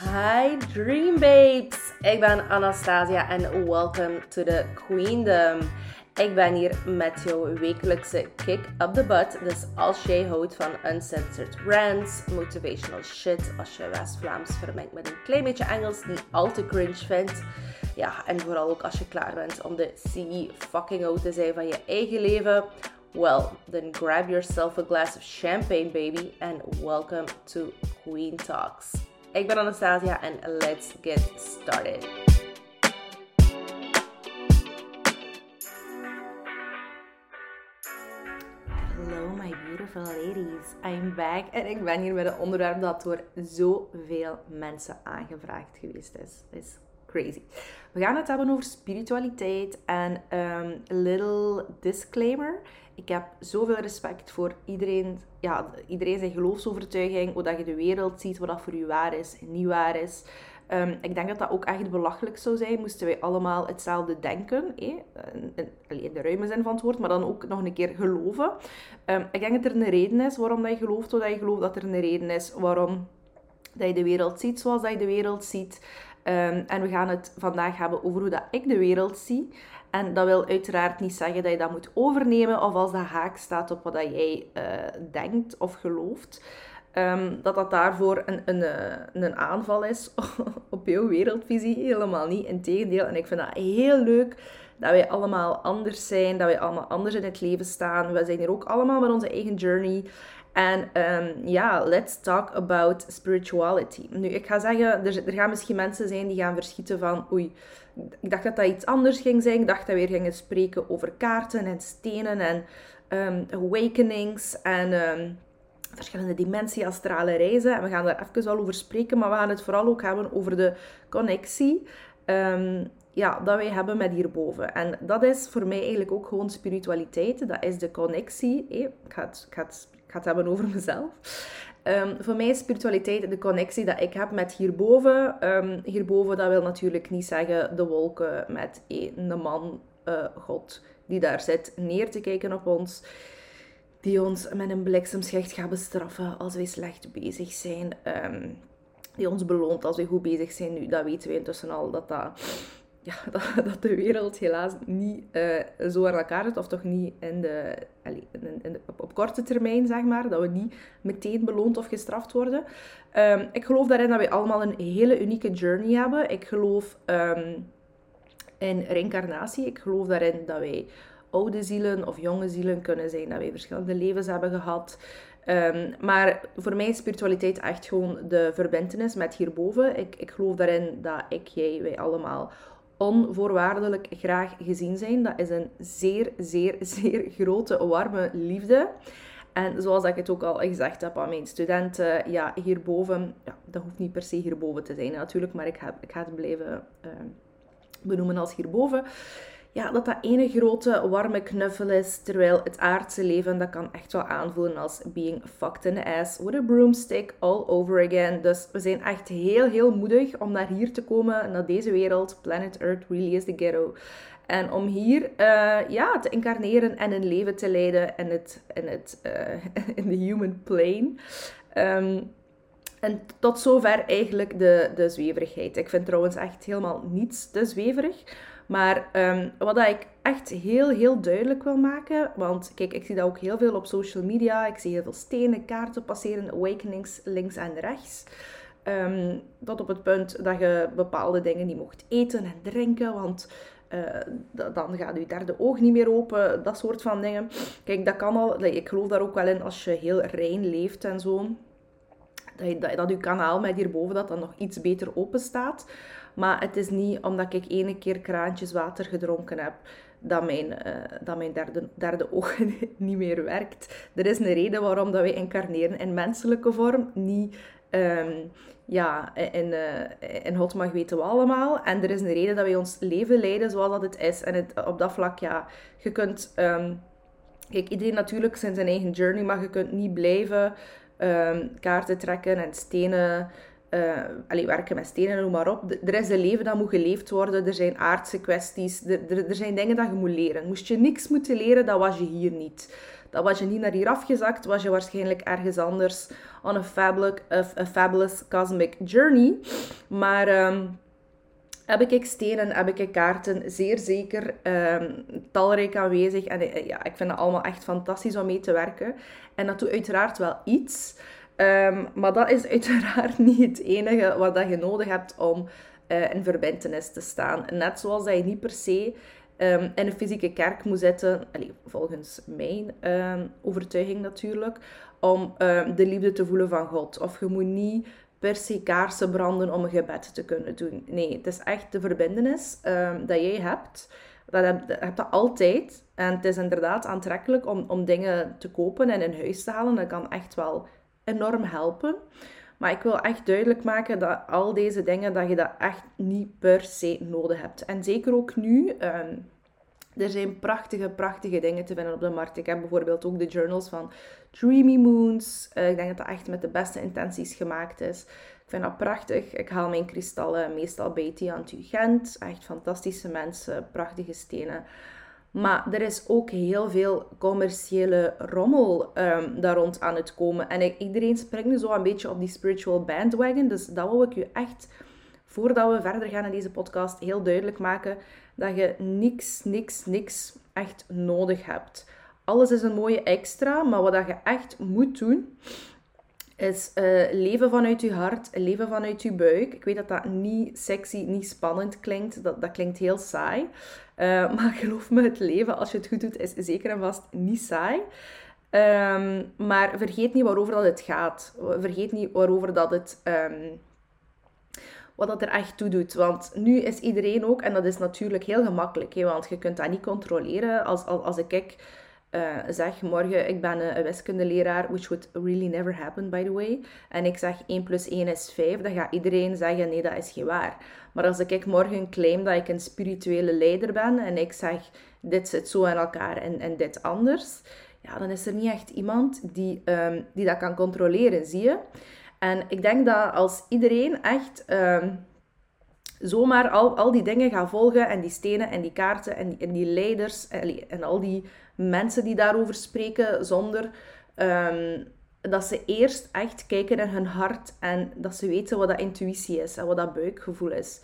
Hi Dream Babes! Ik ben Anastasia en welcome to the Queendom. Ik ben hier met jouw wekelijkse kick up the butt. Dus als jij houdt van uncensored rants, motivational shit, als je West-Vlaams vermengt met een klein beetje Engels die al te cringe vindt. Ja, en vooral ook als je klaar bent om de CEO fucking out te zijn van je eigen leven. Well, then grab yourself a glass of champagne, baby, and welcome to Queen Talks. Ik ben Anastasia en let's get started. Hello my beautiful ladies, I'm back en ik ben hier met een onderwerp dat door zoveel mensen aangevraagd geweest is. is crazy. We gaan het hebben over spiritualiteit en um, little disclaimer. Ik heb zoveel respect voor iedereen, ja, iedereen zijn geloofsovertuiging, hoe dat je de wereld ziet, wat dat voor u waar is en niet waar is. Um, ik denk dat dat ook echt belachelijk zou zijn, moesten wij allemaal hetzelfde denken. Eh? In, de ruime zin van het woord, maar dan ook nog een keer geloven. Um, ik denk dat er een reden is waarom dat je gelooft wat je gelooft, dat er een reden is waarom dat je de wereld ziet zoals dat je de wereld ziet. Um, en we gaan het vandaag hebben over hoe dat ik de wereld zie. En dat wil uiteraard niet zeggen dat je dat moet overnemen of als dat haak staat op wat jij uh, denkt of gelooft. Um, dat dat daarvoor een, een, eh, een aanval is op jouw wereldvisie. Helemaal niet. Integendeel. En ik vind dat heel leuk dat wij allemaal anders zijn. Dat wij allemaal anders in het leven staan. We zijn hier ook allemaal met onze eigen journey. En um, ja, let's talk about spirituality. Nu, ik ga zeggen, er, er gaan misschien mensen zijn die gaan verschieten van... Oei, ik dacht dat dat iets anders ging zijn. Ik dacht dat we weer gingen spreken over kaarten en stenen en um, awakenings en um, verschillende dimensie astrale reizen. En we gaan daar even al over spreken, maar we gaan het vooral ook hebben over de connectie ja, dat wij hebben met hierboven. En dat is voor mij eigenlijk ook gewoon spiritualiteit. Dat is de connectie. Ik, ga het, ik, ga het, ik ga het hebben over mezelf. Um, voor mij is spiritualiteit de connectie dat ik heb met hierboven. Um, hierboven, dat wil natuurlijk niet zeggen de wolken met een man, uh, God, die daar zit neer te kijken op ons. Die ons met een bliksemschicht gaat bestraffen als wij slecht bezig zijn. Um, die ons beloont als wij goed bezig zijn. Nu, dat weten we intussen al dat dat ja, dat, dat, de wereld helaas niet uh, zo aan elkaar zit, of toch niet in de, in, in op, op, korte termijn, zeg maar, dat we niet meteen beloond of gestraft worden. Um, ik geloof daarin dat we allemaal een hele unieke journey hebben. Ik geloof um, in reïncarnatie. Ik geloof daarin dat wij oude zielen of jonge zielen kunnen zijn, dat wij verschillende levens hebben gehad. Um, maar voor mij is spiritualiteit echt gewoon de verbindenis met hierboven. Ik, ik geloof daarin dat ik, jij, wij allemaal onvoorwaardelijk graag gezien zijn. Dat is een zeer, zeer, zeer grote, warme liefde. En zoals ik het ook al gezegd heb aan mijn studenten, ja, hierboven, ja, dat hoeft niet per se hierboven te zijn natuurlijk, maar ik, ik ga het blijven uh, benoemen als hierboven ja, dat dat ene grote warme knuffel is. Terwijl het aardse leven, dat kan echt wel aanvoelen als being fucked in the ass with a broomstick all over again. Dus we zijn echt heel, heel moedig om naar hier te komen, naar deze wereld. Planet Earth really is the ghetto. En om hier uh, ja, te incarneren en een leven te leiden in, het, in, het, in de human plane. Um, en tot zover eigenlijk de, de zweverigheid. Ik vind trouwens echt helemaal niets te zweverig. Maar um, wat ik echt heel, heel duidelijk wil maken, want kijk, ik zie dat ook heel veel op social media. Ik zie heel veel stenen, kaarten passeren, awakenings links en rechts. Um, tot op het punt dat je bepaalde dingen niet mocht eten en drinken, want uh, dan gaat je derde oog niet meer open, dat soort van dingen. Kijk, dat kan al, ik geloof daar ook wel in als je heel rein leeft en zo. Dat, je, dat, dat kanaal met hierboven dat dan nog iets beter open staat. Maar het is niet omdat ik ene keer kraantjes water gedronken heb, dat mijn, uh, dat mijn derde, derde oog niet meer werkt. Er is een reden waarom dat wij incarneren in menselijke vorm, niet um, ja, in, uh, in mag weten we allemaal. En er is een reden dat wij ons leven leiden zoals dat het is. En op dat vlak, ja, je kunt... Um, kijk, iedereen natuurlijk zijn zijn eigen journey, maar je kunt niet blijven um, kaarten trekken en stenen uh, allee, werken met stenen, noem maar op. Er is een leven dat moet geleefd worden. Er zijn aardse kwesties. Er, er, zijn dingen dat je moet leren. Moest je niks moeten leren, dan was je hier niet. dan was je niet naar hier afgezakt, was je waarschijnlijk ergens anders on a fabulous, a, fabulous cosmic journey. Maar ehm, heb ik stenen, heb ik kaarten, zeer zeker um, talrijk aanwezig. En eh, ja, ik vind het allemaal echt fantastisch om mee te werken. En dat doet uiteraard wel iets. Ehm, maar dat is uiteraard niet het enige wat dat je nodig hebt om uh, in verbindenis te staan. Net zoals dat je niet per se um, in een fysieke kerk moet zitten, volgens mijn overtuiging natuurlijk, om de liefde te voelen van God. Of je moet niet per se kaarsen branden om een gebed te kunnen doen. Nee, het is echt de verbindenis dat jij hebt. Dat heb, heb je altijd. En het is inderdaad aantrekkelijk om, om dingen te kopen en in huis te halen. Dat kan echt wel enorm helpen. Maar ik wil echt duidelijk maken dat al deze dingen, dat je dat echt niet per se nodig hebt. En zeker ook nu, um, er zijn prachtige, prachtige dingen te vinden op de markt. Ik heb bijvoorbeeld ook de journals van Dreamy Moons. Uh, ik denk dat dat echt met de beste intenties gemaakt is. Ik vind dat prachtig. Ik haal mijn kristallen meestal bij Tiantu Gent. Echt fantastische mensen, prachtige stenen. Maar er is ook heel veel commerciële rommel um, daar rond aan het komen. En iedereen springt nu zo een beetje op die spiritual bandwagon. Dus dat wil ik u echt, voordat we verder gaan in deze podcast, heel duidelijk maken dat je niks, niks, niks echt nodig hebt. Alles is een mooie extra, maar wat je echt moet doen, is uh, leven vanuit je hart, leven vanuit je buik. Ik weet dat dat niet sexy, niet spannend klinkt. Dat, dat klinkt heel saai. Uh, maar geloof me, het leven, als je het goed doet, is zeker en vast niet saai. Um, maar vergeet niet waarover dat het gaat. Vergeet niet waarover dat het... Um, wat dat er echt toe doet. Want nu is iedereen ook, en dat is natuurlijk heel gemakkelijk, hè, want je kunt dat niet controleren. Als, als, als ik uh, zeg morgen, ik ben een, wiskundeleraar, which would really never happen, by the way. En ik zeg 1 plus 1 is 5, dan gaat iedereen zeggen, nee, dat is geen waar. Maar als ik morgen claim dat ik een spirituele leider ben en ik zeg, dit zit zo in elkaar en, en dit anders, ja, dan is er niet echt iemand die, um, die dat kan controleren, zie je? En ik denk dat als iedereen echt um, zomaar al, al die dingen gaat volgen en die stenen en die kaarten en en die leiders en, en al die mensen die daarover spreken zonder um, dat ze eerst echt kijken naar hun hart en dat ze weten wat dat intuïtie is en wat dat buikgevoel is.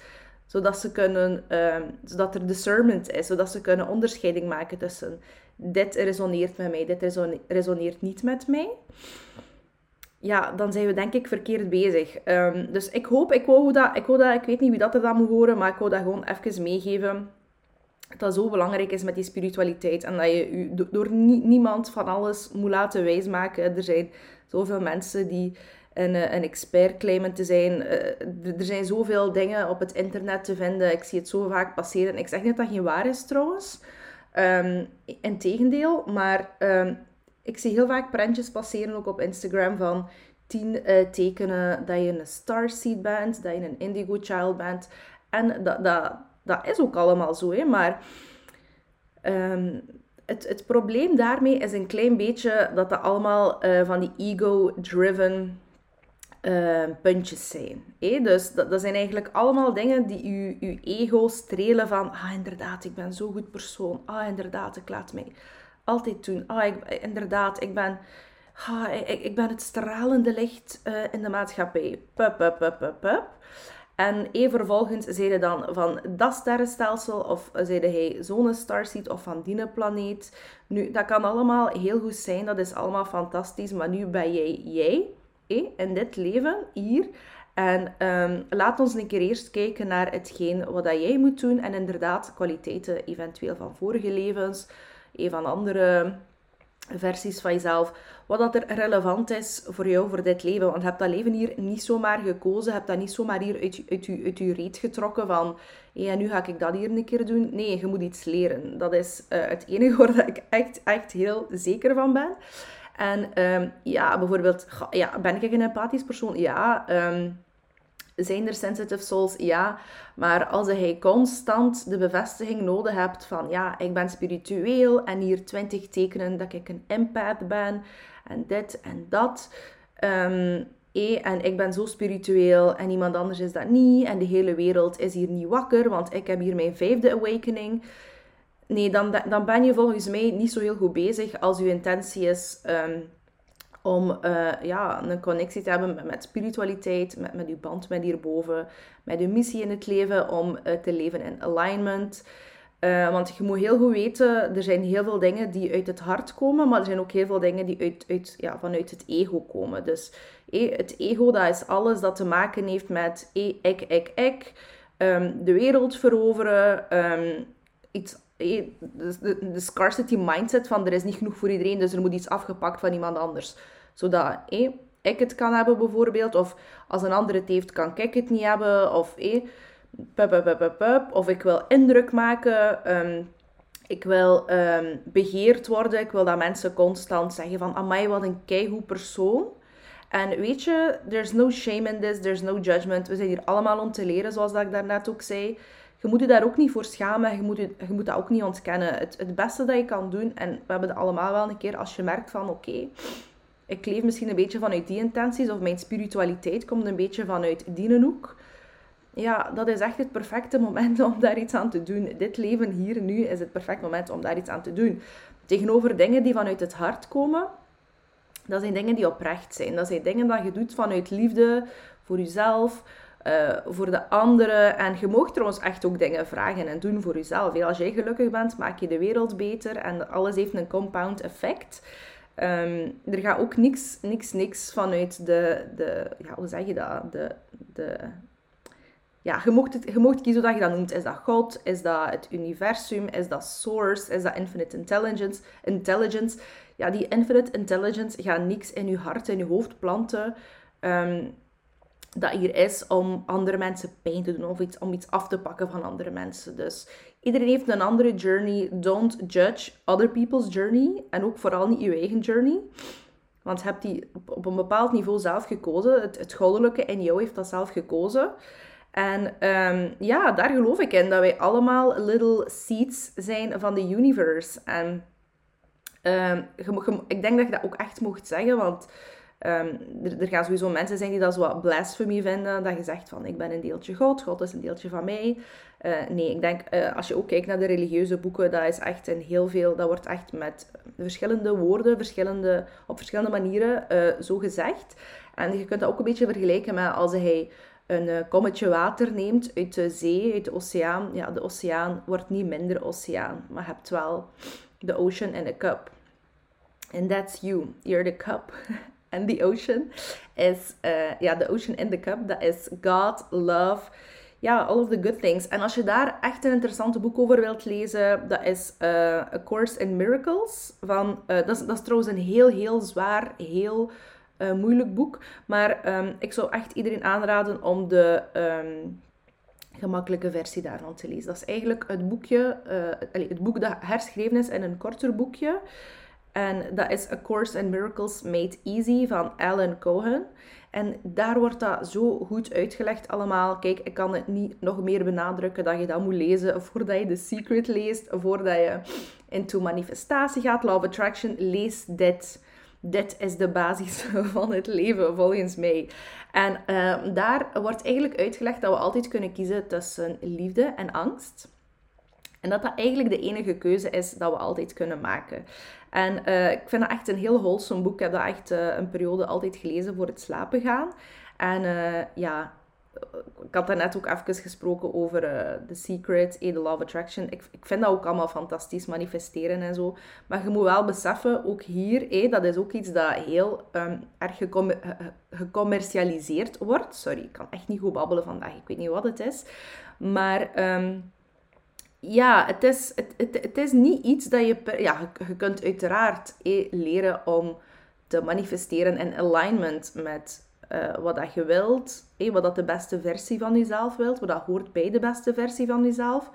Zodat, ze kunnen, um, zodat er discernment is, zodat ze kunnen onderscheiding maken tussen dit resoneert met mij, dit resoneert niet met mij ja, dan zijn we denk ik verkeerd bezig. Um, dus ik hoop, ik wou dat, ik wou dat, ik weet niet wie dat er dan moet horen, maar ik wou dat gewoon even meegeven. Dat zo belangrijk is met die spiritualiteit. En dat je je door niemand van alles moet laten wijsmaken. Er zijn zoveel mensen die een, eh, een expert claimen te zijn. Eh, er zijn zoveel dingen op het internet te vinden. Ik zie het zo vaak passeren. Ik zeg niet dat dat geen waar is trouwens. Um, Integendeel, maar ehm, ik zie heel vaak prentjes passeren, ook op Instagram, van tien uh, tekenen dat je een starseed bent, dat je een indigo child bent. En dat, dat, dat is ook allemaal zo, hè. Maar um, het, het probleem daarmee is een klein beetje dat dat allemaal uh, van die ego-driven uh, puntjes zijn. Hè? Dus dat, zijn eigenlijk allemaal dingen die je, ego strelen van... Ah, inderdaad, ik ben zo'n goed persoon. Ah, inderdaad, ik laat mij altijd doen. Ah, ik, inderdaad, ik ben, ah, ik, ik ben het stralende licht uh, in de maatschappij. Pup, pup, pup, pup, pup. En even vervolgens zeiden dan van dat sterrenstelsel of zeiden hij zo'n of van die planeet. Nu, dat kan allemaal heel goed zijn, dat is allemaal fantastisch, maar nu ben jij jij eh, in dit leven hier. En um, laat ons een keer eerst kijken naar hetgeen wat jij moet doen en inderdaad kwaliteiten eventueel van vorige levens een van andere versies van jezelf. Wat dat er relevant is voor jou, voor dit leven. Want je hebt dat leven hier niet zomaar gekozen. Je hebt dat niet zomaar hier uit, uit, uit, uit je reet getrokken van... En nu ga ik dat hier een keer doen. Nee, je moet iets leren. Dat is uh, het enige waar ik echt, echt heel zeker van ben. En um, ja, bijvoorbeeld... Ja, ben ik een empathisch persoon? Ja. Um, zijn er sensitive souls? Ja. Maar als hij constant de bevestiging nodig hebt van ja, ik ben spiritueel en hier twintig tekenen dat ik een empath ben en dit en dat. Um, en ik ben zo spiritueel en iemand anders is dat niet en de hele wereld is hier niet wakker, want ik heb hier mijn vijfde awakening. nee, dan, dan ben je volgens mij niet zo heel goed bezig als je intentie is ehm, om uh, ja, een connectie te hebben met, spiritualiteit, met, met je band met hierboven, met je missie in het leven, om uh, te leven in alignment. Uh, want je moet heel goed weten, er zijn heel veel dingen die uit het hart komen, maar er zijn ook heel veel dingen die uit, uit, ja, vanuit het ego komen. Dus het ego, dat is alles dat te maken heeft met ik, ik, ik, de wereld veroveren, um, iets, de, de, scarcity mindset van er is niet genoeg voor iedereen, dus er moet iets afgepakt van iemand anders. Zodat ik het kan hebben bijvoorbeeld, of als een ander het heeft, kan ik het niet hebben, of... pup, pup, pup, pup, of ik wil indruk maken... Um, ik wil um, begeerd worden. Ik wil dat mensen constant zeggen van... Amai, wat een keigoed persoon. En weet je, there's no shame in this, there's no judgment. We zijn hier allemaal om te leren, zoals dat ik daarnet ook zei. Je moet je daar ook niet voor schamen, je moet, je, je moet dat ook niet ontkennen. Het, het beste dat je kan doen, en we hebben het allemaal wel een keer, als je merkt van oké, ik leef misschien een beetje vanuit die intenties, of mijn spiritualiteit komt een beetje vanuit die hoek. Ja, dat is echt het perfecte moment om daar iets aan te doen. Dit leven hier nu is het perfecte moment om daar iets aan te doen. Tegenover dingen die vanuit het hart komen, dat zijn dingen die oprecht zijn. Dat zijn dingen dat je doet vanuit liefde voor jezelf, uh, voor de anderen. En je mag trouwens echt ook dingen vragen en doen voor jezelf. Als jij gelukkig bent, maak je de wereld beter en alles heeft een compound effect. Um, er gaat ook niks, niks, niks vanuit de, de ja, hoe zeg je dat? De, de, ja, je mocht, het, kiezen hoe je dat noemt. Is dat God? Is dat het universum? Is dat source? Is dat infinite intelligence? intelligence? Ja, die infinite intelligence gaat niks in je hart, in je hoofd planten. Um, dat hier is om andere mensen pijn te doen of iets, om iets af te pakken van andere mensen. Dus iedereen heeft een andere journey. Don't judge other people's journey. En ook vooral niet je eigen journey. Want hebt die op een bepaald niveau zelf gekozen. Het, het goddelijke in jou heeft dat zelf gekozen. En um, ja, daar geloof ik in. Dat wij allemaal little seeds zijn van de universe. En um, ik denk dat je dat ook echt mocht zeggen. Want um, er, gaan sowieso mensen zijn die dat zo wat blasphemy vinden. Dat je zegt van, ik ben een deeltje God. God is een deeltje van mij. Uh, nee, ik denk, uh, als je ook kijkt naar de religieuze boeken, dat is echt een heel veel... Dat wordt echt met verschillende woorden, verschillende, op verschillende manieren uh, zo gezegd. En je kunt dat ook een beetje vergelijken met als hij een kommetje water neemt uit de zee, uit de oceaan, ja, de oceaan wordt niet minder oceaan, maar je hebt wel de ocean in a cup. And that's you. You're the cup. And the ocean is, uh, ja, the ocean in the cup, dat is God, love, ja, all of the good things. En als je daar echt een interessante boek over wilt lezen, dat is uh, A Course in Miracles. Van, uh, dat, is, dat is trouwens een heel, heel zwaar, heel moeilijk boek. Maar um, ik zou echt iedereen aanraden om de um, gemakkelijke versie daarvan te lezen. Dat is eigenlijk het boekje, het boek dat herschreven is in een korter boekje. En dat is A Course in Miracles Made Easy van Alan Cohen. En daar wordt dat zo goed uitgelegd allemaal. Kijk, ik kan het niet nog meer benadrukken dat je dat moet lezen voordat je The Secret leest, voordat je into manifestatie gaat, Law of Attraction, lees dit dit is de basis van het leven, volgens mij. En uh, daar wordt eigenlijk uitgelegd dat we altijd kunnen kiezen tussen liefde en angst. En dat dat eigenlijk de enige keuze is dat we altijd kunnen maken. En uh, ik vind dat echt een heel wholesome boek. Ik heb dat echt uh, een periode altijd gelezen voor het slapen gaan. En uh, ja, ik had daarnet ook even gesproken over The Secret, The Law Attraction. Ik, ik vind dat ook allemaal fantastisch, manifesteren en zo. Maar je moet wel beseffen, ook hier, dat is ook iets dat heel um, erg gecommercialiseerd wordt. Sorry, ik kan echt niet goed babbelen vandaag, ik weet niet wat het is. Maar... Um, ja, het is, het, het, het is niet iets dat je... Per, ja, je, kunt uiteraard eh, leren om te manifesteren in alignment met uh, wat dat je wilt, hey, wat dat de beste versie van jezelf wilt, wat dat hoort bij de beste versie van jezelf.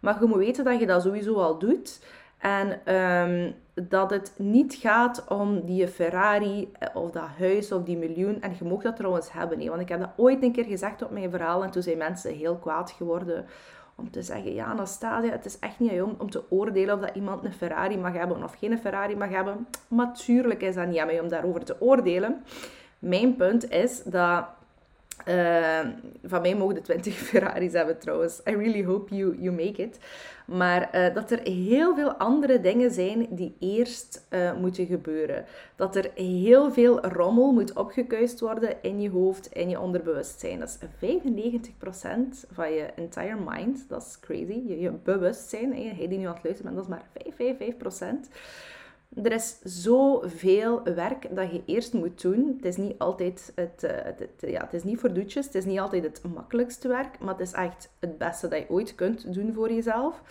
Maar je moet weten dat je dat sowieso al doet. En um, dat het niet gaat om die Ferrari eh, of dat huis of die miljoen. En je mag dat trouwens hebben. Want ik heb dat ooit een keer gezegd op mijn verhaal. En toen zijn mensen heel kwaad geworden. Om te zeggen, ja Anastasia, het is echt niet aan jou om te oordelen of dat iemand een Ferrari mag hebben of geen Ferrari mag hebben. Maar tuurlijk is dat niet aan mij om daarover te oordelen. Mijn punt is dat Uh, van mij mogen de 20 Ferraris hebben trouwens. I really hope you, you make it. Maar uh, dat er heel veel andere dingen zijn die eerst uh, moeten gebeuren. Dat er heel veel rommel moet opgekuist worden in je hoofd, in je onderbewustzijn. Dat is 95% van je entire mind. Dat is crazy. Je, je bewustzijn, hij die nu aan het luisteren bent, dat is maar 5, 5, 5%. Er is zoveel werk dat je eerst moet doen. Het is niet altijd het, eh, het, het, ja, het is niet voor doetjes. Het is niet altijd het makkelijkste werk, maar het is echt het beste dat je ooit kunt doen voor jezelf.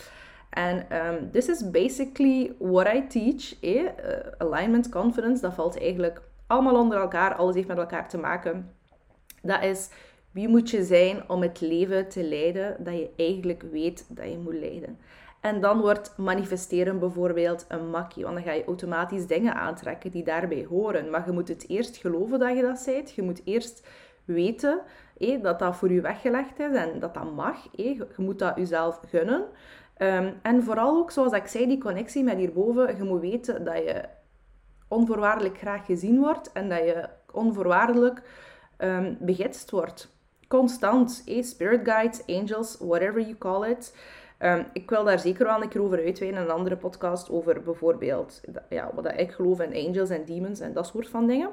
En um, this is basically what I teach. Eh? Uh, alignment, confidence, dat valt eigenlijk allemaal onder elkaar. Alles heeft met elkaar te maken. Dat is wie moet je zijn om het leven te leiden dat je eigenlijk weet dat je moet leiden. En dan wordt manifesteren bijvoorbeeld een makkie. Want dan ga je automatisch dingen aantrekken die daarbij horen. Maar je moet het eerst geloven dat je dat zijt. Je moet eerst weten dat dat voor je weggelegd is en dat dat mag. Je moet dat jezelf gunnen. Um, en vooral ook, zoals ik zei, die connectie met hierboven. Je moet weten dat je onvoorwaardelijk graag gezien wordt en dat je onvoorwaardelijk um, wordt. Constant. Eh? Spirit guides, angels, whatever you call it. Um, ik wil daar zeker wel een keer over uitweiden in een andere podcast over bijvoorbeeld ja, wat ik geloof in angels en demons en dat soort van dingen.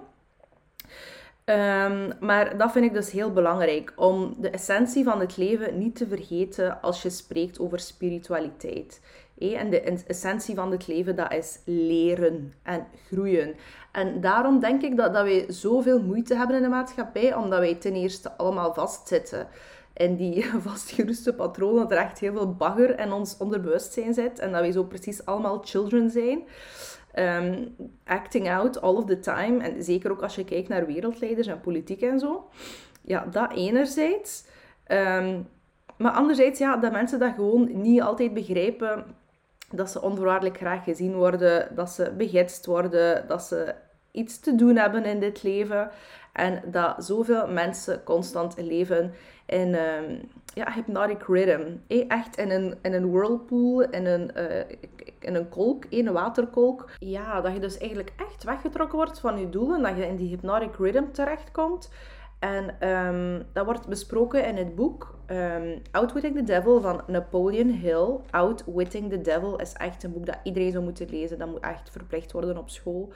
Um, maar dat vind ik dus heel belangrijk, om de essentie van het leven niet te vergeten als je spreekt over spiritualiteit. En de essentie van het leven, dat is leren en groeien. En daarom denk ik dat, dat wij zoveel moeite hebben in de maatschappij, omdat wij ten eerste allemaal vastzitten in die vastgeruste patronen, dat er echt heel veel bagger in ons onderbewustzijn zit en dat wij zo precies allemaal children zijn. Ehm, acting out all of the time. En zeker ook als je kijkt naar wereldleiders en politiek en zo. Ja, dat enerzijds. Um, maar anderzijds, ja, dat mensen dat gewoon niet altijd begrijpen. Dat ze onvoorwaardelijk graag gezien worden, dat ze begidst worden, dat ze iets te doen hebben in dit leven. En dat zoveel mensen constant leven in um, ja, hypnotic rhythm. Echt in een, in een whirlpool, in een, uh, in een kolk, een waterkolk. Ja, dat je dus eigenlijk echt weggetrokken wordt van je doelen, dat je in die hypnotic rhythm terechtkomt. En um, dat wordt besproken in het boek um, Outwitting the Devil van Napoleon Hill. Outwitting the Devil is echt een boek dat iedereen zou moeten lezen. Dat moet echt verplicht worden op school.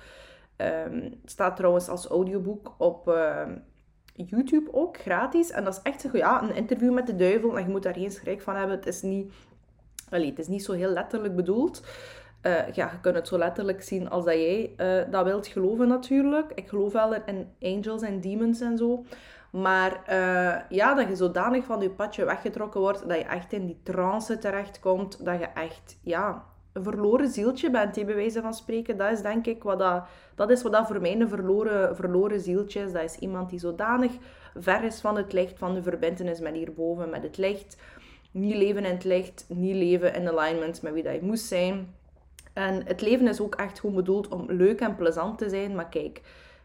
Het staat trouwens als audioboek op YouTube ook, gratis. En dat is echt ja, een interview met de duivel. En je moet daar geen schrik van hebben. Het is niet, allee, het is niet zo heel letterlijk bedoeld. Uh, ja, je kunt het zo letterlijk zien als dat jij uh, dat wilt geloven natuurlijk. Ik geloof wel in angels en demons en zo. Maar uh, ja, dat je zodanig van je padje weggetrokken wordt, dat je echt in die trance terechtkomt. Dat je echt, ja, een verloren zieltje bent, bij wijze van spreken. Dat is denk ik wat dat, dat, is wat dat voor mij een verloren, verloren zieltje is. Dat is iemand die zodanig ver is van het licht, van de verbindenis met hierboven, met het licht. Niet leven in het licht, niet leven in alignment met wie dat je moest zijn. En het leven is ook echt gewoon bedoeld om leuk en plezant te zijn. Maar kijk,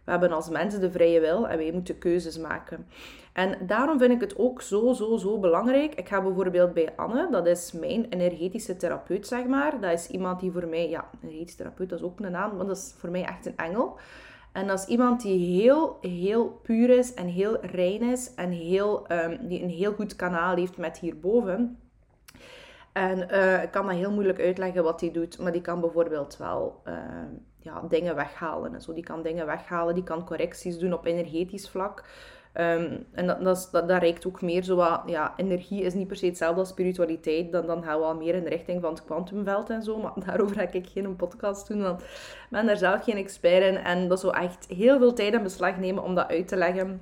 we hebben als mensen de vrije wil en wij moeten keuzes maken. En daarom vind ik het ook zo, zo, zo belangrijk. Ik ga bijvoorbeeld bij Anne, dat is mijn energetische therapeut, zeg maar. Dat is iemand die voor mij, ja, energetische therapeut, dat is ook een naam, want dat is voor mij echt een engel. En dat is iemand die heel, heel puur is en heel rein is en heel, um, die een heel goed kanaal heeft met hierboven. En uh, ik kan dat heel moeilijk uitleggen wat hij doet, maar die kan bijvoorbeeld wel uh, ja, dingen weghalen. En zo. Die kan dingen weghalen, die kan correcties doen op energetisch vlak. Um, en dat, dat, dat, reikt ook meer zo wat, ja, energie is niet per se hetzelfde als spiritualiteit. Dan, dan gaan we al meer in de richting van het kwantumveld en zo. Maar daarover ga ik geen podcast doen, want ik ben daar zelf geen expert in. En dat zou echt heel veel tijd in beslag nemen om dat uit te leggen.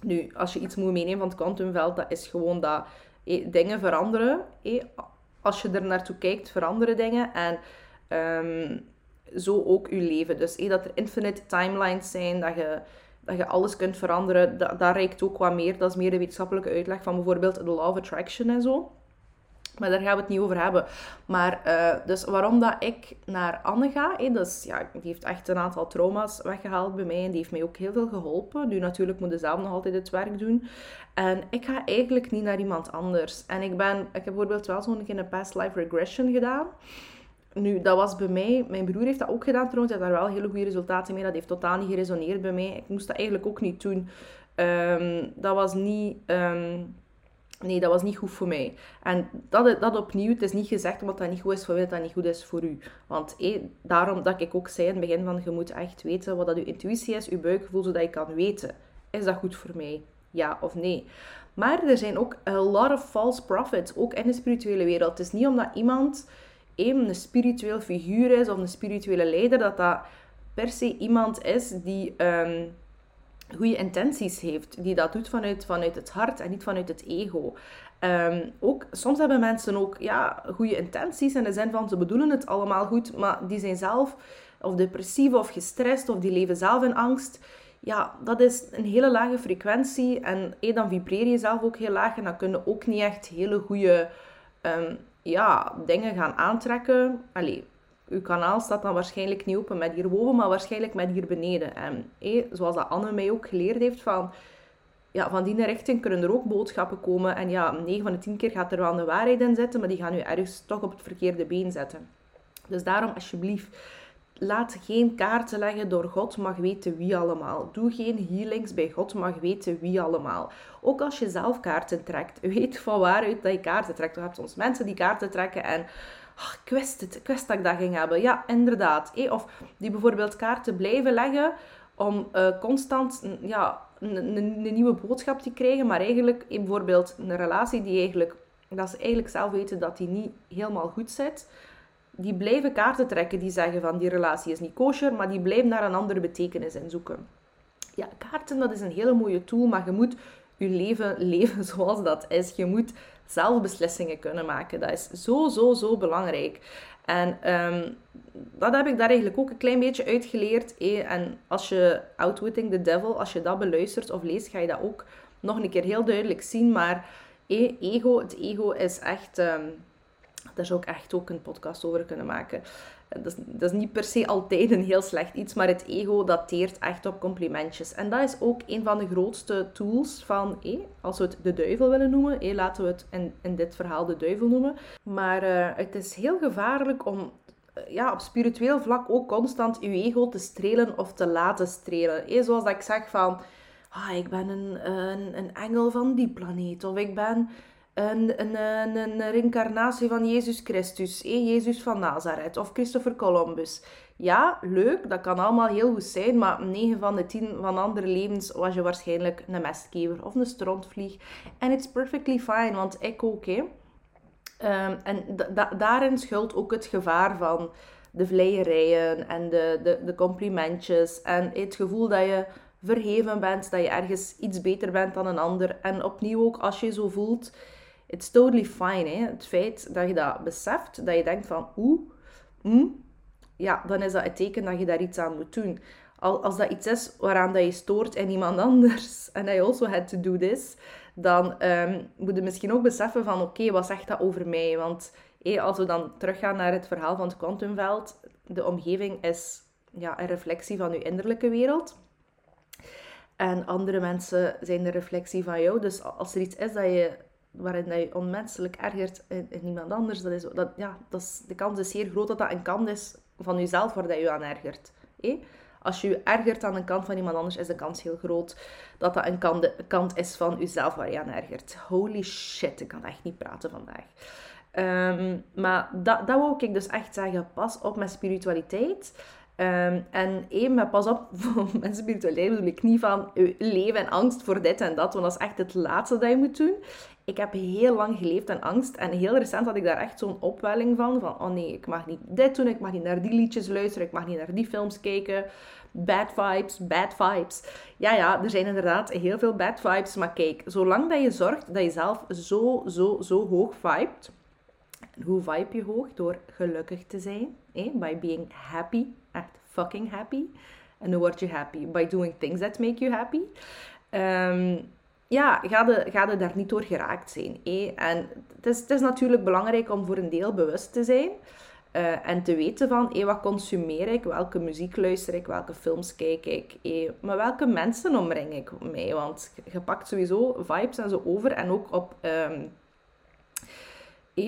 Nu, als je iets moet meenemen van het kwantumveld, dat is gewoon dat eh, dingen veranderen. Eh, als je er naartoe kijkt, veranderen dingen. En um, zo ook je leven. Dus eh, dat er infinite timelines zijn, dat je, dat je alles kunt veranderen, dat, dat reikt ook wat meer. Dat is meer de wetenschappelijke uitleg van bijvoorbeeld de law of attraction en zo. Maar daar gaan we het niet over hebben. Maar uh, dus waarom dat ik naar Anne ga, hé, dus, ja, die heeft echt een aantal trauma's weggehaald bij mij en die heeft mij ook heel veel geholpen. Nu natuurlijk moet ze zelf nog altijd het werk doen. En ik ga eigenlijk niet naar iemand anders. En ik ben, ik heb bijvoorbeeld wel zo'n keer een past life regression gedaan. Nu, dat was bij mij, mijn broer heeft dat ook gedaan trouwens, hij had daar wel hele goede resultaten mee. Dat heeft totaal niet geresoneerd bij mij. Ik moest dat eigenlijk ook niet doen. Ehm, dat was niet... ehm, nee, dat was niet goed voor mij. En dat, dat opnieuw, het is niet gezegd omdat dat niet goed is voor mij, dat dat niet goed is voor u. Want daarom dat ik ook zei in het begin van, je moet echt weten wat dat uw intuïtie is, uw buikgevoel, zodat je kan weten, is dat goed voor mij? Ja of nee? Maar er zijn ook a lot of false prophets, ook in de spirituele wereld. Het is niet omdat iemand een spiritueel figuur is of een spirituele leider, dat dat per se iemand is die um, goede intenties heeft. Die dat doet vanuit, vanuit het hart en niet vanuit het ego. Um, ook, soms hebben mensen ook ja, goede intenties in de zin van ze bedoelen het allemaal goed, maar die zijn zelf of depressief of gestrest of die leven zelf in angst ja, dat is een hele lage frequentie. En dan vibreer je zelf ook heel laag. En dan kun je ook niet echt hele goede um, ja, dingen gaan aantrekken. Allee, uw kanaal staat dan waarschijnlijk niet open met hierboven, maar waarschijnlijk met hier beneden. En zoals dat Anne mij ook geleerd heeft, van, ja, van die richting kunnen er ook boodschappen komen. En ja, 9 van de 10 keer gaat er wel een waarheid in zitten, maar die gaan u ergens toch op het verkeerde been zetten. Dus daarom alsjeblieft Laat geen kaarten leggen door God mag weten wie allemaal. Doe geen healings bij God mag weten wie allemaal. Ook als je zelf kaarten trekt, weet van waaruit dat je kaarten trekt. Je hebt soms mensen die kaarten trekken en oh, ik wist het, ik dat ik dat ging hebben. Ja, inderdaad. Of die bijvoorbeeld kaarten blijven leggen om uh, constant ja, een, nieuwe boodschap te krijgen, maar eigenlijk bijvoorbeeld een relatie die eigenlijk, dat ze eigenlijk zelf weten dat die niet helemaal goed zit die blijven kaarten trekken die zeggen van die relatie is niet kosher, maar die blijven naar een andere betekenis in zoeken. Ja, kaarten dat is een hele mooie tool, maar je moet je leven leven zoals dat is. Je moet zelf beslissingen kunnen maken. Dat is zo, zo, zo belangrijk. En um, dat heb ik daar eigenlijk ook een klein beetje uitgeleerd. Eh? En als je Outwitting the Devil, als je dat beluistert of leest, ga je dat ook nog een keer heel duidelijk zien. Maar eh, ego, het ego is echt... Um, daar zou ik echt ook een podcast over kunnen maken. Dat is, dat is niet per se altijd een heel slecht iets, maar het ego dateert echt op complimentjes. En dat is ook een van de grootste tools van, eh, als we het de duivel willen noemen, eh, laten we het in, in dit verhaal de duivel noemen. Maar uh, het is heel gevaarlijk om ja, op spiritueel vlak ook constant uw ego te strelen of te laten strelen. Eh, zoals dat ik zeg van, ah, ik ben een, een, een engel van die planeet, of ik ben een, een, een, reïncarnatie van Jezus Christus, eh, Jezus van Nazareth of Christopher Columbus. Ja, leuk, dat kan allemaal heel goed zijn, maar 9 van de 10 van andere levens was je waarschijnlijk een mestkever of een strontvlieg. En it's perfectly fine, want ik ook, hè. Um, en daarin schuilt ook het gevaar van de vleierijen en de, de, de complimentjes en het gevoel dat je verheven bent, dat je ergens iets beter bent dan een ander. En opnieuw ook, als je zo voelt, it's totally fine. Hè? Het feit dat je dat beseft, dat je denkt van oeh, mm, ja, dan is dat het teken dat je daar iets aan moet doen. Als dat iets is waaraan dat je stoort in iemand anders en dat also had to do this, dan um, moet je misschien ook beseffen van oké, wat zegt dat over mij? Want hey, als we dan teruggaan naar het verhaal van het kwantumveld, de omgeving is ja, een reflectie van je innerlijke wereld. En andere mensen zijn de reflectie van jou. Dus als er iets is dat je waarin je onmenselijk ergert in, iemand anders, dat is, dat, ja, dat is, de kans is zeer groot dat dat een kant is van jezelf waar dat je aan ergert. Als je je ergert aan een kant van iemand anders, is de kans heel groot dat dat een kant, kant is van jezelf waar je aan ergert. Holy shit, ik kan echt niet praten vandaag. Um, maar dat, dat wou ik dus echt zeggen. Pas op met spiritualiteit. Um, en één, maar pas op, met spiritualiteit bedoel ik niet van leven en angst voor dit en dat, want dat is echt het laatste dat je moet doen ik heb heel lang geleefd in angst. En heel recent had ik daar echt zo'n opwelling van. Van, oh nee, ik mag niet dit doen. Ik mag niet naar die liedjes luisteren. Ik mag niet naar die films kijken. Bad vibes, bad vibes. Ja, ja, er zijn inderdaad heel veel bad vibes. Maar kijk, zolang dat je zorgt dat je zelf zo, zo, zo hoog vibet. Hoe vibe je hoog? Door gelukkig te zijn. By being happy. Echt fucking happy. En hoe word je happy? By doing things that make you happy. Um, ja, ga je, ga daar niet door geraakt zijn. En het is, het is natuurlijk belangrijk om voor een deel bewust te zijn. Uh, en te weten van, wat consumeer ik, welke muziek luister ik, welke films kijk ik, hey, maar welke mensen omring ik mee. Want je pakt sowieso vibes en zo over en ook op, um,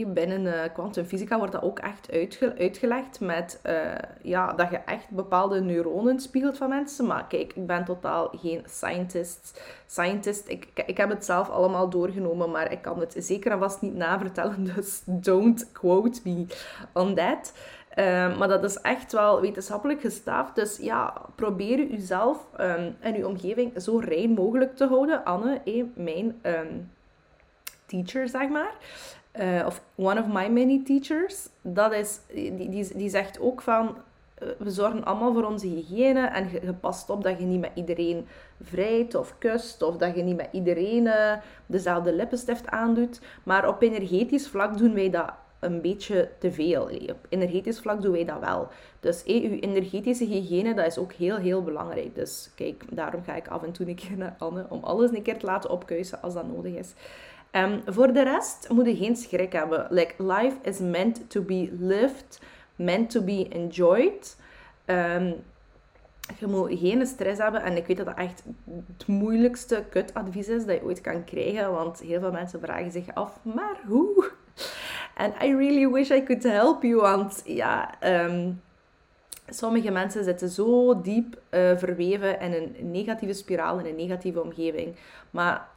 binnen kwantumfysica wordt dat ook echt uitgelegd met ja, dat je echt bepaalde neuronen spiegelt van mensen. Maar kijk, ik ben totaal geen scientist. scientist ik, ik heb het zelf allemaal doorgenomen, maar ik kan het zeker en vast niet navertellen. Dus don't quote me on that. Ehm, maar dat is echt wel wetenschappelijk gestaafd. Dus ja, probeer uzelf um, en uw omgeving zo rein mogelijk te houden. Anne, eh, mijn ehm, teacher, zeg maar. Uh, of one of my many teachers. Dat is, die, die, die zegt ook van... Eh, we zorgen allemaal voor onze hygiëne. En je, past op dat je niet met iedereen vrijt of kust. Of dat je niet met iedereen uh, dezelfde lippenstift aandoet. Maar op energetisch vlak doen wij dat een beetje te veel. Op energetisch vlak doen wij dat wel. Dus hey, uw energetische hygiëne, dat is ook heel, heel belangrijk. Dus kijk, daarom ga ik af en toe een keer naar Anne, om alles een keer te laten opkuisen als dat nodig is. Um, voor de rest moet je geen schrik hebben. Like, life is meant to be lived, meant to be enjoyed. Um, je moet geen stress hebben. En ik weet dat dat echt het moeilijkste kutadvies is dat je ooit kan krijgen. Want heel veel mensen vragen zich af, maar hoe? En I really wish I could help you. Want ja, um, sommige mensen zitten zo diep uh, verweven in een negatieve spiraal, in een negatieve omgeving. Maar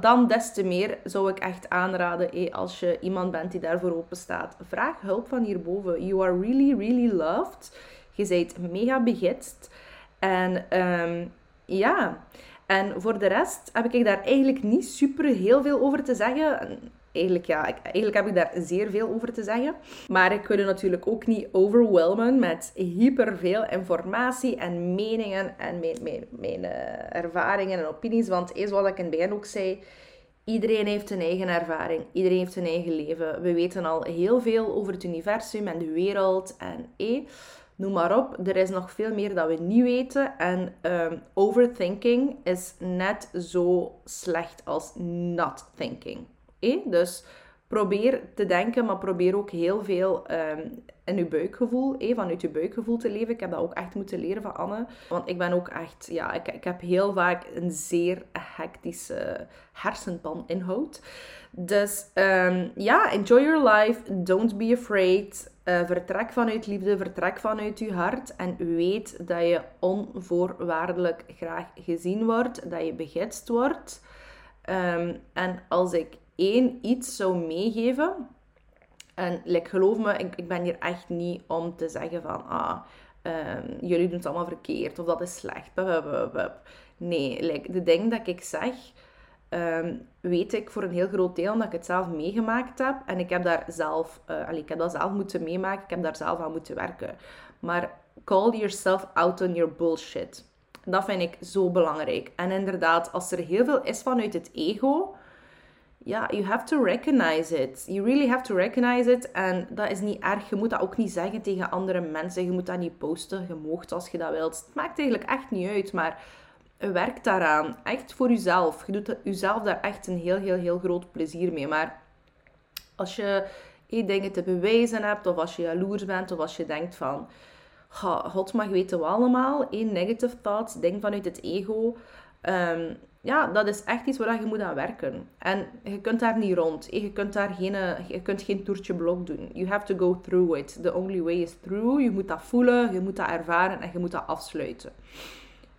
dan des te meer zou ik echt aanraden, hey, als je iemand bent die daarvoor open staat, vraag hulp van hierboven. You are really, really loved. Je bent mega begitst. En um, ja, en voor de rest heb ik daar eigenlijk niet super heel veel over te zeggen eigenlijk, ja, eigenlijk heb ik daar zeer veel over te zeggen. Maar ik wil je natuurlijk ook niet overwhelmen met hyperveel informatie en meningen en mijn, mijn, mijn uh, ervaringen en opinies. Want eens wat ik in het begin ook zei, iedereen heeft een eigen ervaring. Iedereen heeft een eigen leven. We weten al heel veel over het universum en de wereld en eh, noem maar op. Er is nog veel meer dat we niet weten. En um, overthinking is net zo slecht als not thinking. Dus probeer te denken, maar probeer ook heel veel um, in je buikgevoel, eh, vanuit je buikgevoel te leven. Ik heb dat ook echt moeten leren van Anne. Want ik ben ook echt, ja, ik, ik heb heel vaak een zeer hectische hersenpan inhoud. Dus um, ja, enjoy your life. Don't be afraid. Uh, vertrek vanuit liefde, vertrek vanuit je hart. En weet dat je onvoorwaardelijk graag gezien wordt, dat je begidst wordt. Um, en als ik één iets zou meegeven. En like, geloof me, ik, ik ben hier echt niet om te zeggen van... Ah, um, jullie doen het allemaal verkeerd of dat is slecht. Nee, de dingen dat ik zeg... Um, weet ik voor een heel groot deel dat ik het zelf meegemaakt heb. En ik heb daar zelf, uh, ik heb dat zelf moeten meemaken. Ik heb daar zelf aan moeten werken. Maar call yourself out on your bullshit. Dat vind ik zo belangrijk. En inderdaad, als er heel veel is vanuit het ego, ja, you have to recognize it. You really have to recognize it. En dat is niet erg. Je moet dat ook niet zeggen tegen andere mensen. Je moet dat niet posten. Je moogt als je dat wilt. Het maakt eigenlijk echt niet uit. Maar werk daaraan. Echt voor jezelf. Je doet jezelf daar echt een heel, heel, heel groot plezier mee. Maar als je eh, dingen te bewijzen hebt, of als je jaloers bent, of als je denkt van... God mag weten we allemaal. Één negative thoughts, ding vanuit het ego. Um, ja, dat is echt iets waar je moet aan werken. En je kunt daar niet rond. Je kunt daar geen, je kunt geen toertje blok doen. You have to go through it. The only way is through. Je moet dat voelen, je moet dat ervaren en je moet dat afsluiten.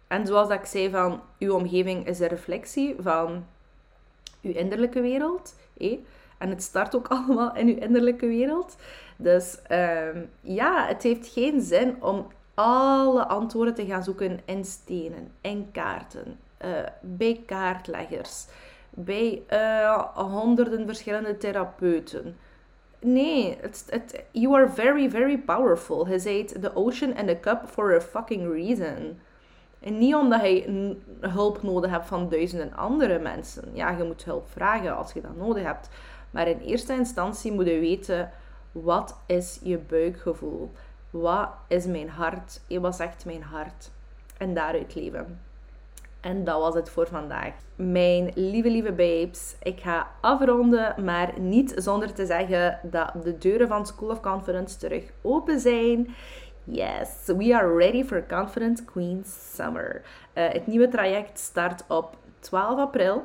En zoals ik zei, van, uw omgeving is een reflectie van uw innerlijke wereld. En het start ook allemaal in uw innerlijke wereld. Dus ehm, ja, het heeft geen zin om alle antwoorden te gaan zoeken in stenen, in kaarten, bij kaartleggers, bij uh, honderden verschillende therapeuten. Nee, it's, it, you are very, very powerful. Hij zei the ocean and the cup for a fucking reason. En niet omdat je hulp nodig hebt van duizenden andere mensen. Ja, je moet hulp vragen als je dat nodig hebt. Maar in eerste instantie moet je weten, wat is je buikgevoel? Wat is mijn hart? Wat zegt mijn hart? En daaruit leven. En dat was het voor vandaag. Mijn lieve, lieve babes, ik ga afronden, maar niet zonder te zeggen dat de deuren van School of Confidence terug open zijn. Yes, we are ready for Confident Queen Summer. Uh, het nieuwe traject start op 12 april.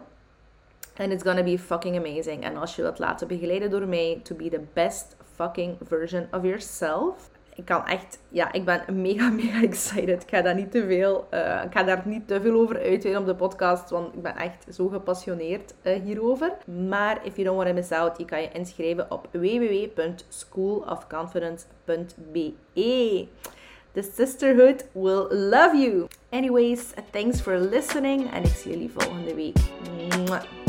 And it's gonna be fucking amazing. En als je wilt laten begeleiden door mij to be the best fucking version of yourself. Ik kan echt, ja, ik ben mega, mega excited. Ik ga daar niet te veel, uh, ik ga daar niet te veel over uitweiden op de podcast, want ik ben echt zo gepassioneerd uh, hierover. Maar if you don't want to miss out, je kan je inschrijven op www.schoolofconfidence.be. The sisterhood will love you. Anyways, thanks for listening en ik zie jullie volgende week. Mwah.